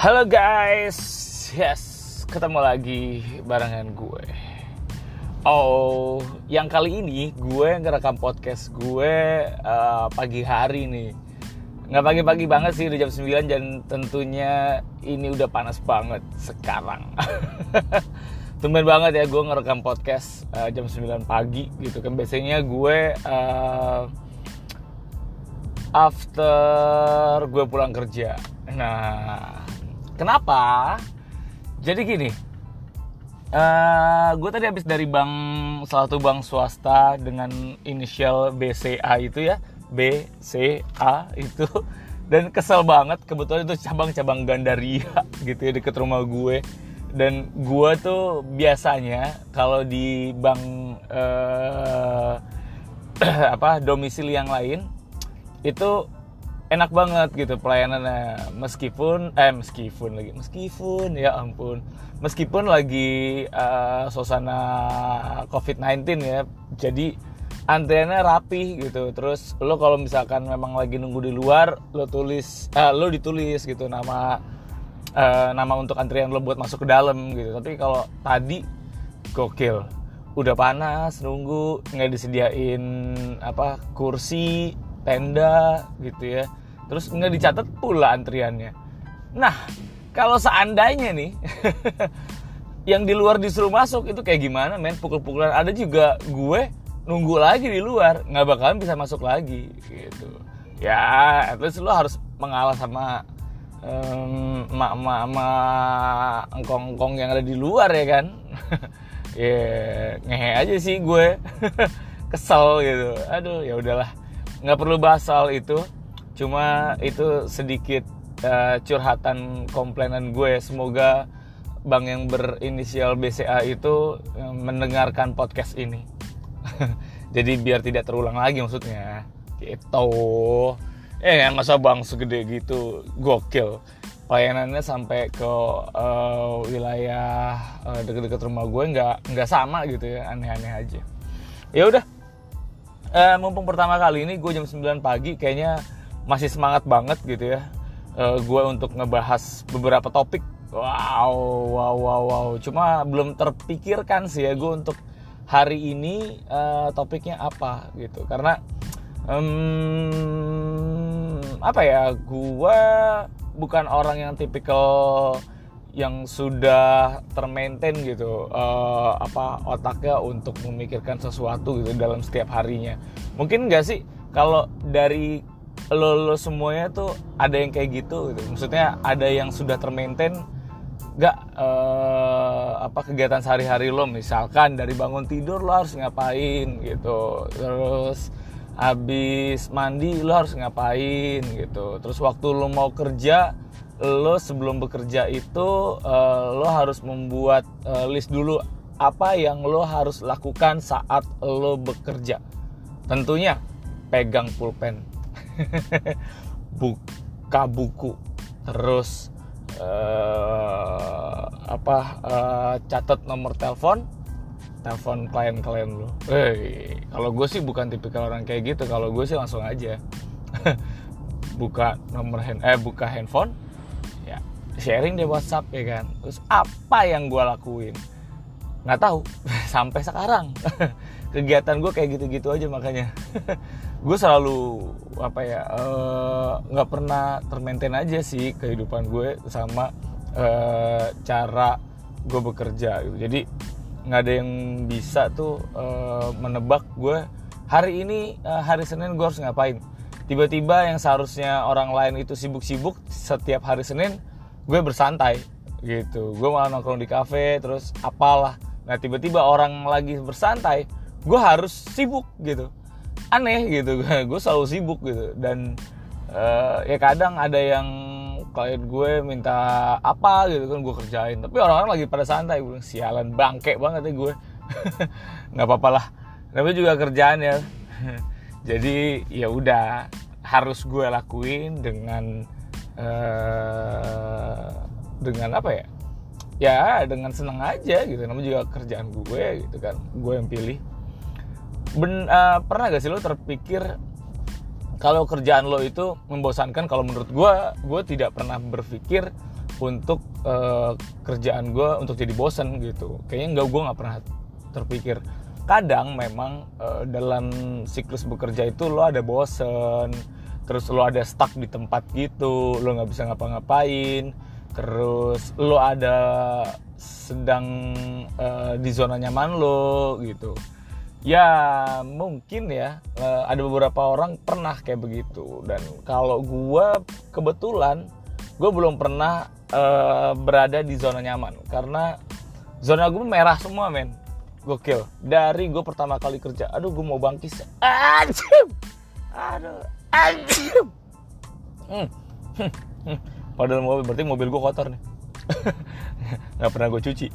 Halo guys, yes, ketemu lagi barengan gue. Oh, yang kali ini gue ngerekam podcast gue uh, pagi hari nih. Nggak pagi-pagi banget sih, udah jam 9 dan tentunya ini udah panas banget sekarang. Tumben banget ya gue ngerekam podcast uh, jam 9 pagi gitu kan. Biasanya gue uh, after gue pulang kerja. Nah, kenapa? Jadi gini, uh, gue tadi habis dari bank salah satu bank swasta dengan inisial BCA itu ya, BCA itu dan kesel banget kebetulan itu cabang-cabang Gandaria gitu ya deket rumah gue dan gue tuh biasanya kalau di bank uh, apa domisili yang lain itu enak banget gitu pelayanannya. Meskipun eh meskipun lagi meskipun ya ampun. Meskipun lagi uh, suasana COVID-19 ya jadi antriannya rapi gitu. Terus lo kalau misalkan memang lagi nunggu di luar lo tulis uh, lo ditulis gitu nama uh, nama untuk antrian lo buat masuk ke dalam gitu. Tapi kalau tadi gokil. Udah panas nunggu nggak disediain apa kursi tenda gitu ya terus nggak dicatat pula antriannya. Nah kalau seandainya nih yang di luar disuruh masuk itu kayak gimana men? Pukul-pukulan. Ada juga gue nunggu lagi di luar nggak bakalan bisa masuk lagi gitu. Ya at least lo harus mengalah sama emak-emak um, sama engkong-engkong yang ada di luar ya kan? Ya yeah, ngehe aja sih gue. Kesel gitu. Aduh ya udahlah. Nggak perlu bahas soal itu cuma itu sedikit uh, curhatan komplainan gue. Semoga bank yang berinisial BCA itu uh, mendengarkan podcast ini. Jadi biar tidak terulang lagi maksudnya. Gitu. Eh masa bang segede gitu gokil. Pelayanannya sampai ke uh, wilayah uh, deket-deket rumah gue nggak nggak sama gitu ya aneh-aneh aja. Ya udah. Uh, mumpung pertama kali ini gue jam 9 pagi kayaknya masih semangat banget gitu ya. Uh, gue untuk ngebahas beberapa topik. Wow wow wow wow. Cuma belum terpikirkan sih ya gue untuk hari ini uh, topiknya apa gitu. Karena um, apa ya gue bukan orang yang tipikal yang sudah termaintain gitu uh, apa otaknya untuk memikirkan sesuatu gitu dalam setiap harinya. Mungkin nggak sih kalau dari lo, lo semuanya tuh ada yang kayak gitu gitu. Maksudnya ada yang sudah termaintain nggak uh, apa kegiatan sehari-hari lo? Misalkan dari bangun tidur lo harus ngapain gitu. Terus habis mandi lo harus ngapain gitu. Terus waktu lo mau kerja lo sebelum bekerja itu uh, lo harus membuat uh, list dulu apa yang lo harus lakukan saat lo bekerja. Tentunya pegang pulpen, buka buku, terus uh, apa uh, catat nomor telepon, telepon klien-klien lo. Hey, kalau gue sih bukan tipikal orang kayak gitu. Kalau gue sih langsung aja. Buka nomor hand eh buka handphone sharing di WhatsApp ya kan. Terus apa yang gue lakuin? Nggak tahu. Sampai sekarang. Kegiatan gue kayak gitu-gitu aja makanya gue selalu apa ya eh, nggak uh, pernah termaintain aja sih kehidupan gue sama uh, cara gue bekerja gitu. jadi nggak ada yang bisa tuh uh, menebak gue hari ini uh, hari Senin gue harus ngapain? Tiba-tiba yang seharusnya orang lain itu sibuk-sibuk setiap hari Senin gue bersantai gitu. Gue malah nongkrong di kafe terus apalah. Nah tiba-tiba orang lagi bersantai gue harus sibuk gitu aneh gitu. Gue selalu sibuk gitu. Dan uh, ya kadang ada yang klien gue minta apa gitu kan gue kerjain. Tapi orang-orang lagi pada santai. Gue sialan bangke banget ya gue. Nggak apa-apa lah. Tapi juga kerjaan ya. Jadi ya udah. Harus gue lakuin dengan uh, dengan apa ya? Ya dengan senang aja gitu. Namanya juga kerjaan gue gitu kan. Gue yang pilih ben, uh, pernah gak sih lo terpikir kalau kerjaan lo itu membosankan? Kalau menurut gue gue tidak pernah berpikir untuk uh, kerjaan gue untuk jadi bosen gitu. Kayaknya nggak gue nggak pernah terpikir. Kadang memang uh, dalam siklus bekerja itu lo ada bosen terus lo ada stuck di tempat gitu lo nggak bisa ngapa-ngapain terus lo ada sedang uh, di zona nyaman lo gitu ya mungkin ya uh, ada beberapa orang pernah kayak begitu. Dan kalau gue kebetulan gue belum pernah uh, berada di zona nyaman. Karena zona gue merah semua men. Gokil. Dari gue pertama kali kerja aduh gue mau bangkis. Anjim aduh anjim hmm. padahal mobil berarti mobil gue kotor nih. Nggak pernah gue cuci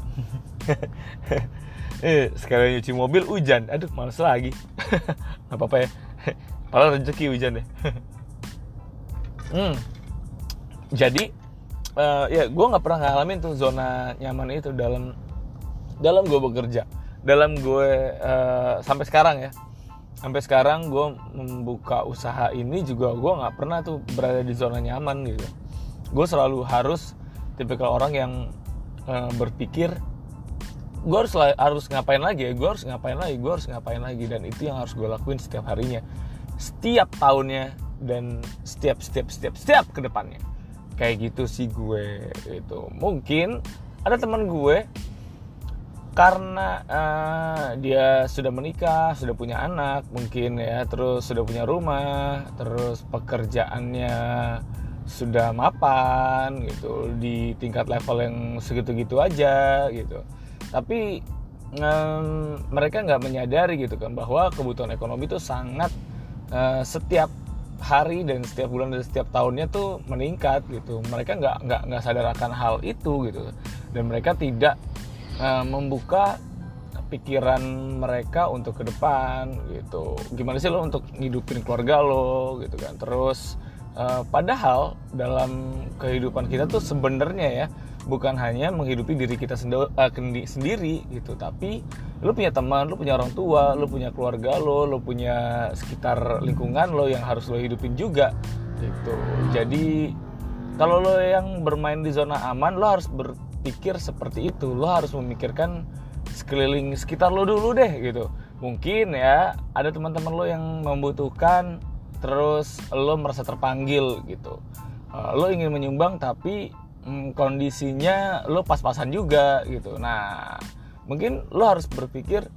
eh sekali nyuci mobil hujan. Aduh males lagi. Nggak apa-apa ya. Padahal rezeki hujan deh hmm. jadi uh, ya gue nggak pernah ngalamin tuh zona nyaman itu dalam dalam gue bekerja. Dalam gue uh, sampai sekarang ya. Sampai sekarang gue membuka usaha ini juga gue nggak pernah tuh berada di zona nyaman gitu. Gue selalu harus tipikal orang yang uh, berpikir gue harus harus ngapain lagi ya? Gue harus ngapain lagi? Gue harus ngapain lagi? Dan itu yang harus gue lakuin setiap harinya. Setiap tahunnya dan setiap setiap setiap setiap ke depannya. Kayak gitu sih gue itu mungkin ada teman gue karena uh, dia sudah menikah, sudah punya anak, mungkin ya, terus sudah punya rumah, terus pekerjaannya sudah mapan gitu. Di tingkat level yang segitu-gitu aja gitu tapi um, mereka nggak menyadari gitu kan bahwa kebutuhan ekonomi itu sangat uh, setiap hari dan setiap bulan dan setiap tahunnya tuh meningkat gitu. Mereka nggak nggak nggak sadar akan hal itu gitu. Dan mereka tidak uh, membuka pikiran mereka untuk ke depan gitu. Gimana sih lo untuk ngidupin keluarga lo gitu kan? Terus Uh, padahal dalam kehidupan kita tuh sebenarnya ya bukan hanya menghidupi diri kita sendiri, uh, sendiri gitu, tapi lu punya teman, lu punya orang tua, lu punya keluarga lo, lu punya sekitar lingkungan lo yang harus lo hidupin juga gitu. Jadi kalau lo yang bermain di zona aman, lo harus berpikir seperti itu. Lo harus memikirkan sekeliling sekitar lo dulu deh gitu. Mungkin ya ada teman-teman lo yang membutuhkan terus lo merasa terpanggil gitu uh, lo ingin menyumbang tapi mm, kondisinya lo pas-pasan juga gitu. Nah mungkin lo harus berpikir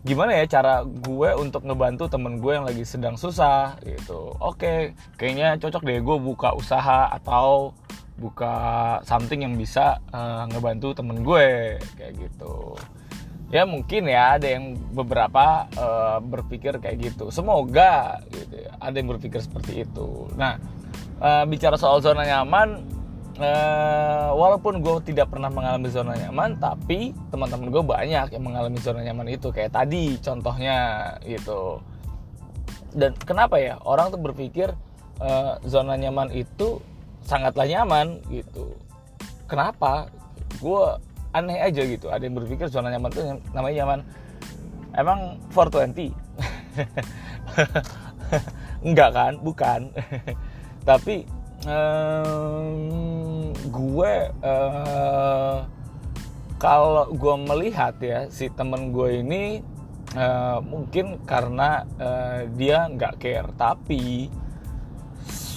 gimana ya cara gue untuk ngebantu temen gue yang lagi sedang susah gitu. Oke kayaknya cocok deh gue buka usaha atau buka something yang bisa uh, ngebantu temen gue kayak gitu. Ya mungkin ya ada yang beberapa uh, berpikir kayak gitu. Semoga gitu ya, ada yang berpikir seperti itu. Nah uh, bicara soal zona nyaman uh, walaupun gue tidak pernah mengalami zona nyaman tapi teman-teman gue banyak yang mengalami zona nyaman itu kayak tadi contohnya gitu. Dan kenapa ya? Orang tuh berpikir uh, zona nyaman itu sangatlah nyaman gitu. Kenapa? Gue aneh aja gitu. Ada yang berpikir zona nyaman itu namanya nyaman. Emang 420 enggak kan? Bukan. Tapi um, gue uh, kalau gue melihat ya si temen gue ini uh, mungkin karena uh, dia nggak care. Tapi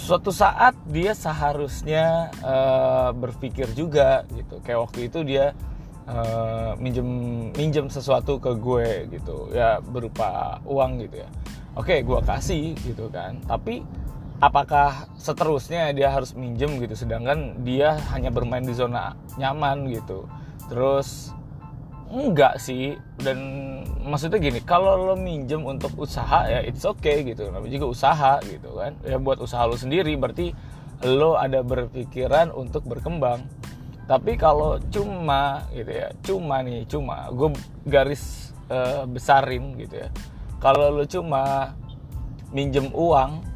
suatu saat dia seharusnya uh, berpikir juga gitu. Kayak waktu itu dia uh, minjem minjem sesuatu ke gue gitu. Ya berupa uang gitu ya. Oke gue kasih gitu kan. Tapi apakah seterusnya dia harus minjem gitu sedangkan dia hanya bermain di zona nyaman gitu. Terus enggak sih. Dan maksudnya gini kalau lo minjem untuk usaha ya it's okay gitu. Namanya juga usaha gitu kan. Ya buat usaha lo sendiri berarti lo ada berpikiran untuk berkembang. Tapi kalau cuma gitu ya cuma nih cuma gue garis uh, besarin gitu ya. Kalau lo cuma minjem uang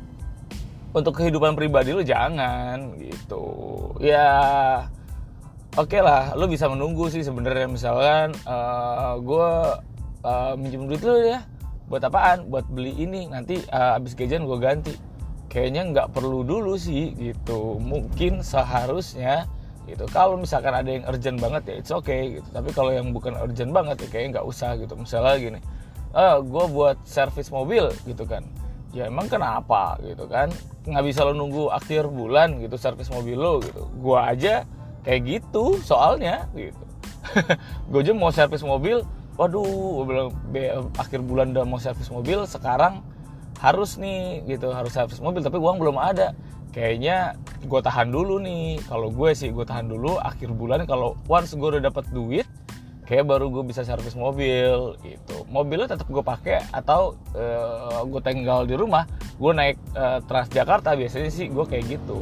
untuk kehidupan pribadi lo jangan gitu. Ya oke okay lah lo bisa menunggu sih sebenarnya. Misalkan uh, eh, gue uh, minjem duit lo ya. Buat apaan? Buat beli ini. Nanti uh, abis gajian gue ganti. Kayaknya nggak perlu dulu sih gitu. Mungkin seharusnya gitu. Kalau misalkan ada yang urgent banget ya it's okay gitu. Tapi kalau yang bukan urgent banget ya kayaknya nggak usah gitu. Misalnya gini ah gue buat servis mobil gitu kan ya emang kenapa gitu kan? Nggak bisa lo nunggu akhir bulan gitu servis mobil lo gitu. Gue aja kayak gitu soalnya gitu. Gue aja mau servis mobil waduh bilang akhir bulan udah mau servis mobil sekarang harus nih gitu harus servis mobil. Tapi uang belum ada. Kayaknya gue tahan dulu nih. Kalau gue sih gue tahan dulu akhir bulan. Kalau once gue udah dapat duit kayak baru gue bisa servis mobil gitu. Mobilnya tetap gue pakai atau uh, gue tinggal di rumah gue naik uh, Transjakarta biasanya sih gue kayak gitu.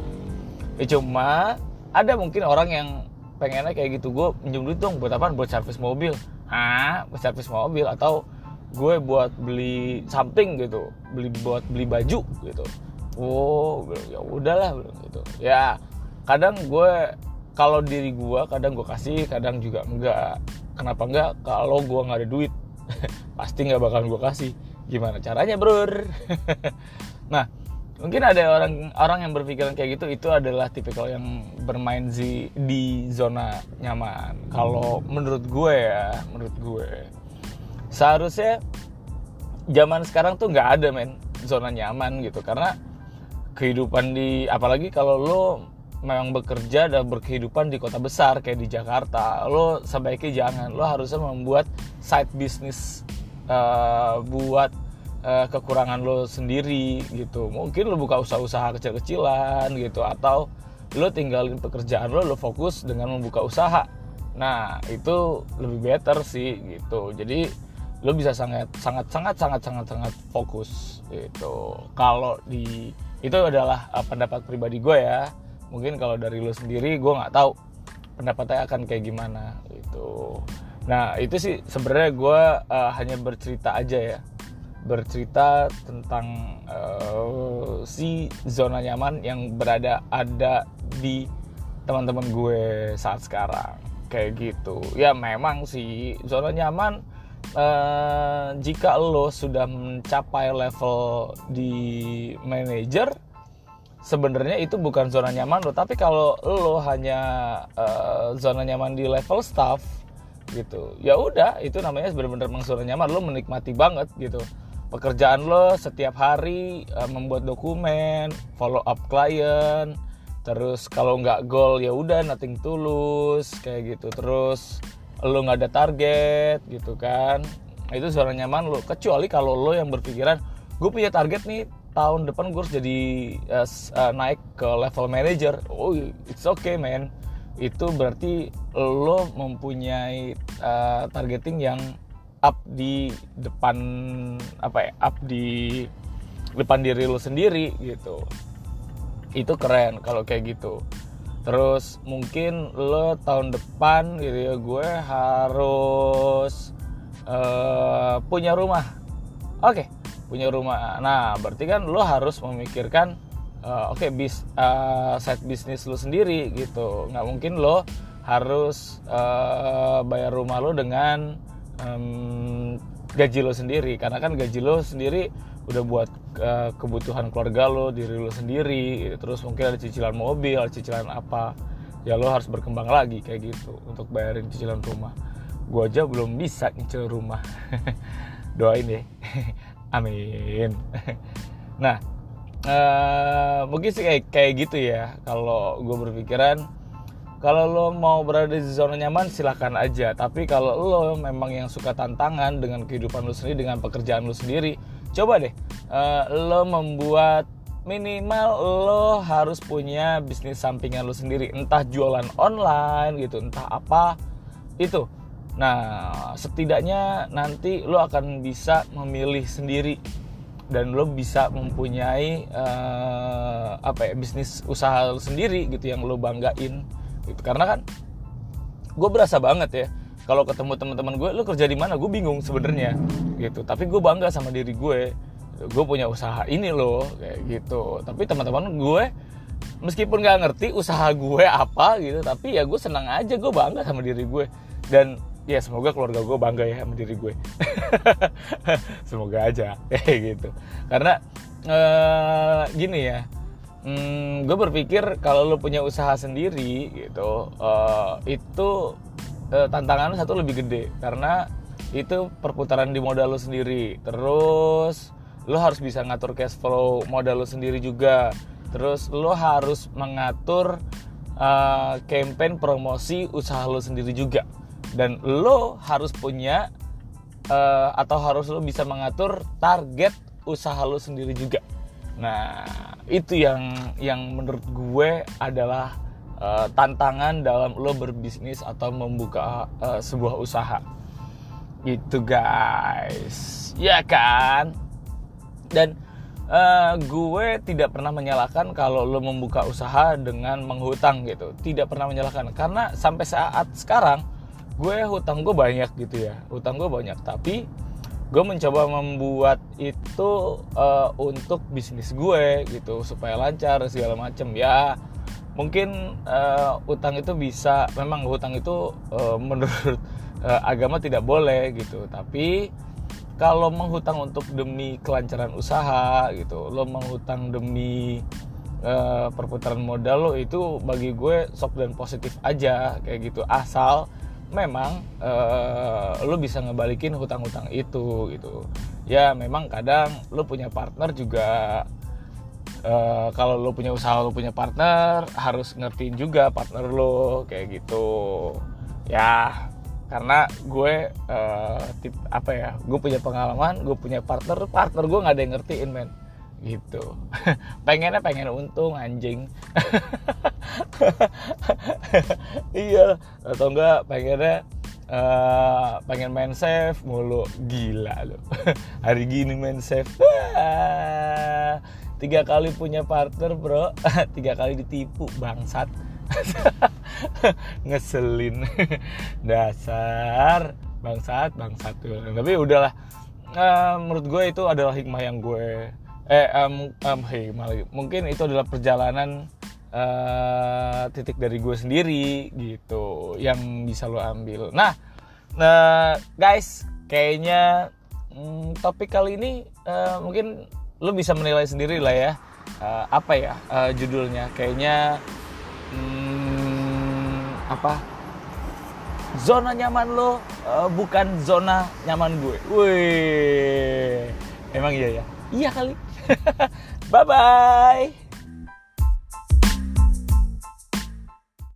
Ya cuma ada mungkin orang yang pengennya kayak gitu gue pinjam duit dong buat apa buat servis mobil. Ah buat servis mobil atau gue buat beli something gitu beli buat beli baju gitu. Oh ya udahlah gitu. Ya kadang gue kalau diri gue kadang gue kasih kadang juga enggak kenapa enggak kalau gue nggak ada duit pasti nggak bakal gue kasih. Gimana caranya bro nah mungkin ada orang orang yang berpikiran kayak gitu itu adalah tipikal yang bermain di di zona nyaman. Kalau menurut gue ya menurut gue seharusnya zaman sekarang tuh nggak ada men zona nyaman gitu. Karena kehidupan di apalagi kalau lo memang bekerja dan berkehidupan di kota besar kayak di Jakarta lo sebaiknya jangan. Lo harusnya membuat side business uh, buat uh, kekurangan lo sendiri gitu. Mungkin lo buka usaha-usaha kecil-kecilan gitu atau lo tinggalin pekerjaan lo lo fokus dengan membuka usaha. Nah itu lebih better sih gitu. Jadi lo bisa sangat sangat sangat sangat sangat sangat fokus gitu. Kalau di itu adalah uh, pendapat pribadi gue ya mungkin kalau dari lo sendiri gue nggak tahu pendapatnya akan kayak gimana itu nah itu sih sebenarnya gue uh, hanya bercerita aja ya. Bercerita tentang uh, si zona nyaman yang berada ada di teman-teman gue saat sekarang. Kayak gitu. Ya memang sih zona nyaman uh, jika lo sudah mencapai level di manager sebenarnya itu bukan zona nyaman lo tapi kalau lo hanya uh, zona nyaman di level staff gitu ya udah itu namanya benar-benar memang zona nyaman lo menikmati banget gitu. Pekerjaan lo setiap hari uh, membuat dokumen follow up klien terus kalau nggak goal ya udah nothing tulus kayak gitu. Terus lo nggak ada target gitu kan. Itu zona nyaman lo kecuali kalau lo yang berpikiran gue punya target nih tahun depan gue harus jadi uh, uh, naik ke level manager. Oh it's okay man. Itu berarti lo mempunyai uh, targeting yang up di depan apa ya up di depan diri lo sendiri gitu. Itu keren kalau kayak gitu. Terus mungkin lo tahun depan gitu ya gue harus uh, punya rumah. Oke. okay punya rumah. Nah berarti kan lo harus memikirkan uh, oke okay, bis uh, side bisnis lo sendiri gitu. Nggak mungkin lo harus uh, bayar rumah lo dengan um, gaji lo sendiri. Karena kan gaji lo sendiri udah buat uh, kebutuhan keluarga lo diri lo sendiri. Terus mungkin ada cicilan mobil ada cicilan apa. Ya lo harus berkembang lagi kayak gitu untuk bayarin cicilan rumah. Gue aja belum bisa nyicil rumah. Doain ya Amin. nah, uh, mungkin sih kayak kayak gitu ya. Kalau gue berpikiran, kalau lo mau berada di zona nyaman silahkan aja. Tapi kalau lo memang yang suka tantangan dengan kehidupan lo sendiri, dengan pekerjaan lo sendiri, coba deh uh, lo membuat minimal lo harus punya bisnis sampingan lo sendiri entah jualan online gitu entah apa itu Nah, setidaknya nanti lo akan bisa memilih sendiri dan lo bisa mempunyai uh, apa ya bisnis usaha lo sendiri gitu yang lo banggain gitu. Karena kan gue berasa banget ya kalau ketemu teman-teman gue lo kerja di mana gue bingung sebenarnya gitu. Tapi gue bangga sama diri gue gue punya usaha ini loh kayak gitu. Tapi teman-teman gue meskipun nggak ngerti usaha gue apa gitu tapi ya gue senang aja gue bangga sama diri gue. Dan ya semoga keluarga gue bangga ya sama diri gue. Semoga aja kayak gitu. Karena uh, gini ya hmm, gue berpikir kalau lo punya usaha sendiri gitu uh, itu uh, tantangan satu lebih gede. Karena itu perputaran di modal lo sendiri. Terus lo harus bisa ngatur cash flow modal lo sendiri juga. Terus lo harus mengatur uh, campaign promosi usaha lo sendiri juga dan lo harus punya uh, atau harus lo bisa mengatur target usaha lo sendiri juga. Nah itu yang yang menurut gue adalah uh, tantangan dalam lo berbisnis atau membuka uh, sebuah usaha. Gitu guys. Ya kan? Dan uh, gue tidak pernah menyalahkan kalau lo membuka usaha dengan menghutang gitu. Tidak pernah menyalahkan. Karena sampai saat sekarang gue hutang gue banyak gitu ya hutang gue banyak. Tapi gue mencoba membuat itu uh, untuk bisnis gue gitu supaya lancar segala macem. Ya mungkin uh, utang itu bisa memang hutang itu uh, menurut uh, agama tidak boleh gitu. Tapi kalau menghutang untuk demi kelancaran usaha gitu lo menghutang demi uh, perputaran modal lo itu bagi gue sok dan positif aja kayak gitu. Asal memang uh, lu bisa ngebalikin hutang-hutang itu gitu. Ya memang kadang lu punya partner juga uh, kalau lu punya usaha lu punya partner harus ngertiin juga partner lu kayak gitu. Ya karena gue uh, tip apa ya gue punya pengalaman gue punya partner partner gue nggak ada yang ngertiin men gitu. Pengennya pengen untung anjing. Iya. Atau enggak pengennya uh, pengen main safe mulu. Gila lo hari gini main safe. Tiga kali punya partner bro. Tiga kali ditipu bangsat. Ngeselin. Dasar. Bangsat bangsat. Tapi udahlah. Uh, menurut gue itu adalah hikmah yang gue eh um, um, hey, mungkin itu adalah perjalanan uh, titik dari gue sendiri gitu yang bisa lo ambil. Nah nah guys kayaknya hmm, topik kali ini uh, mungkin lo bisa menilai sendiri lah ya uh, apa ya uh, judulnya. Kayaknya hmm, apa? Zona nyaman lo uh, bukan zona nyaman gue. Wih emang iya ya? Iya kali Bye bye.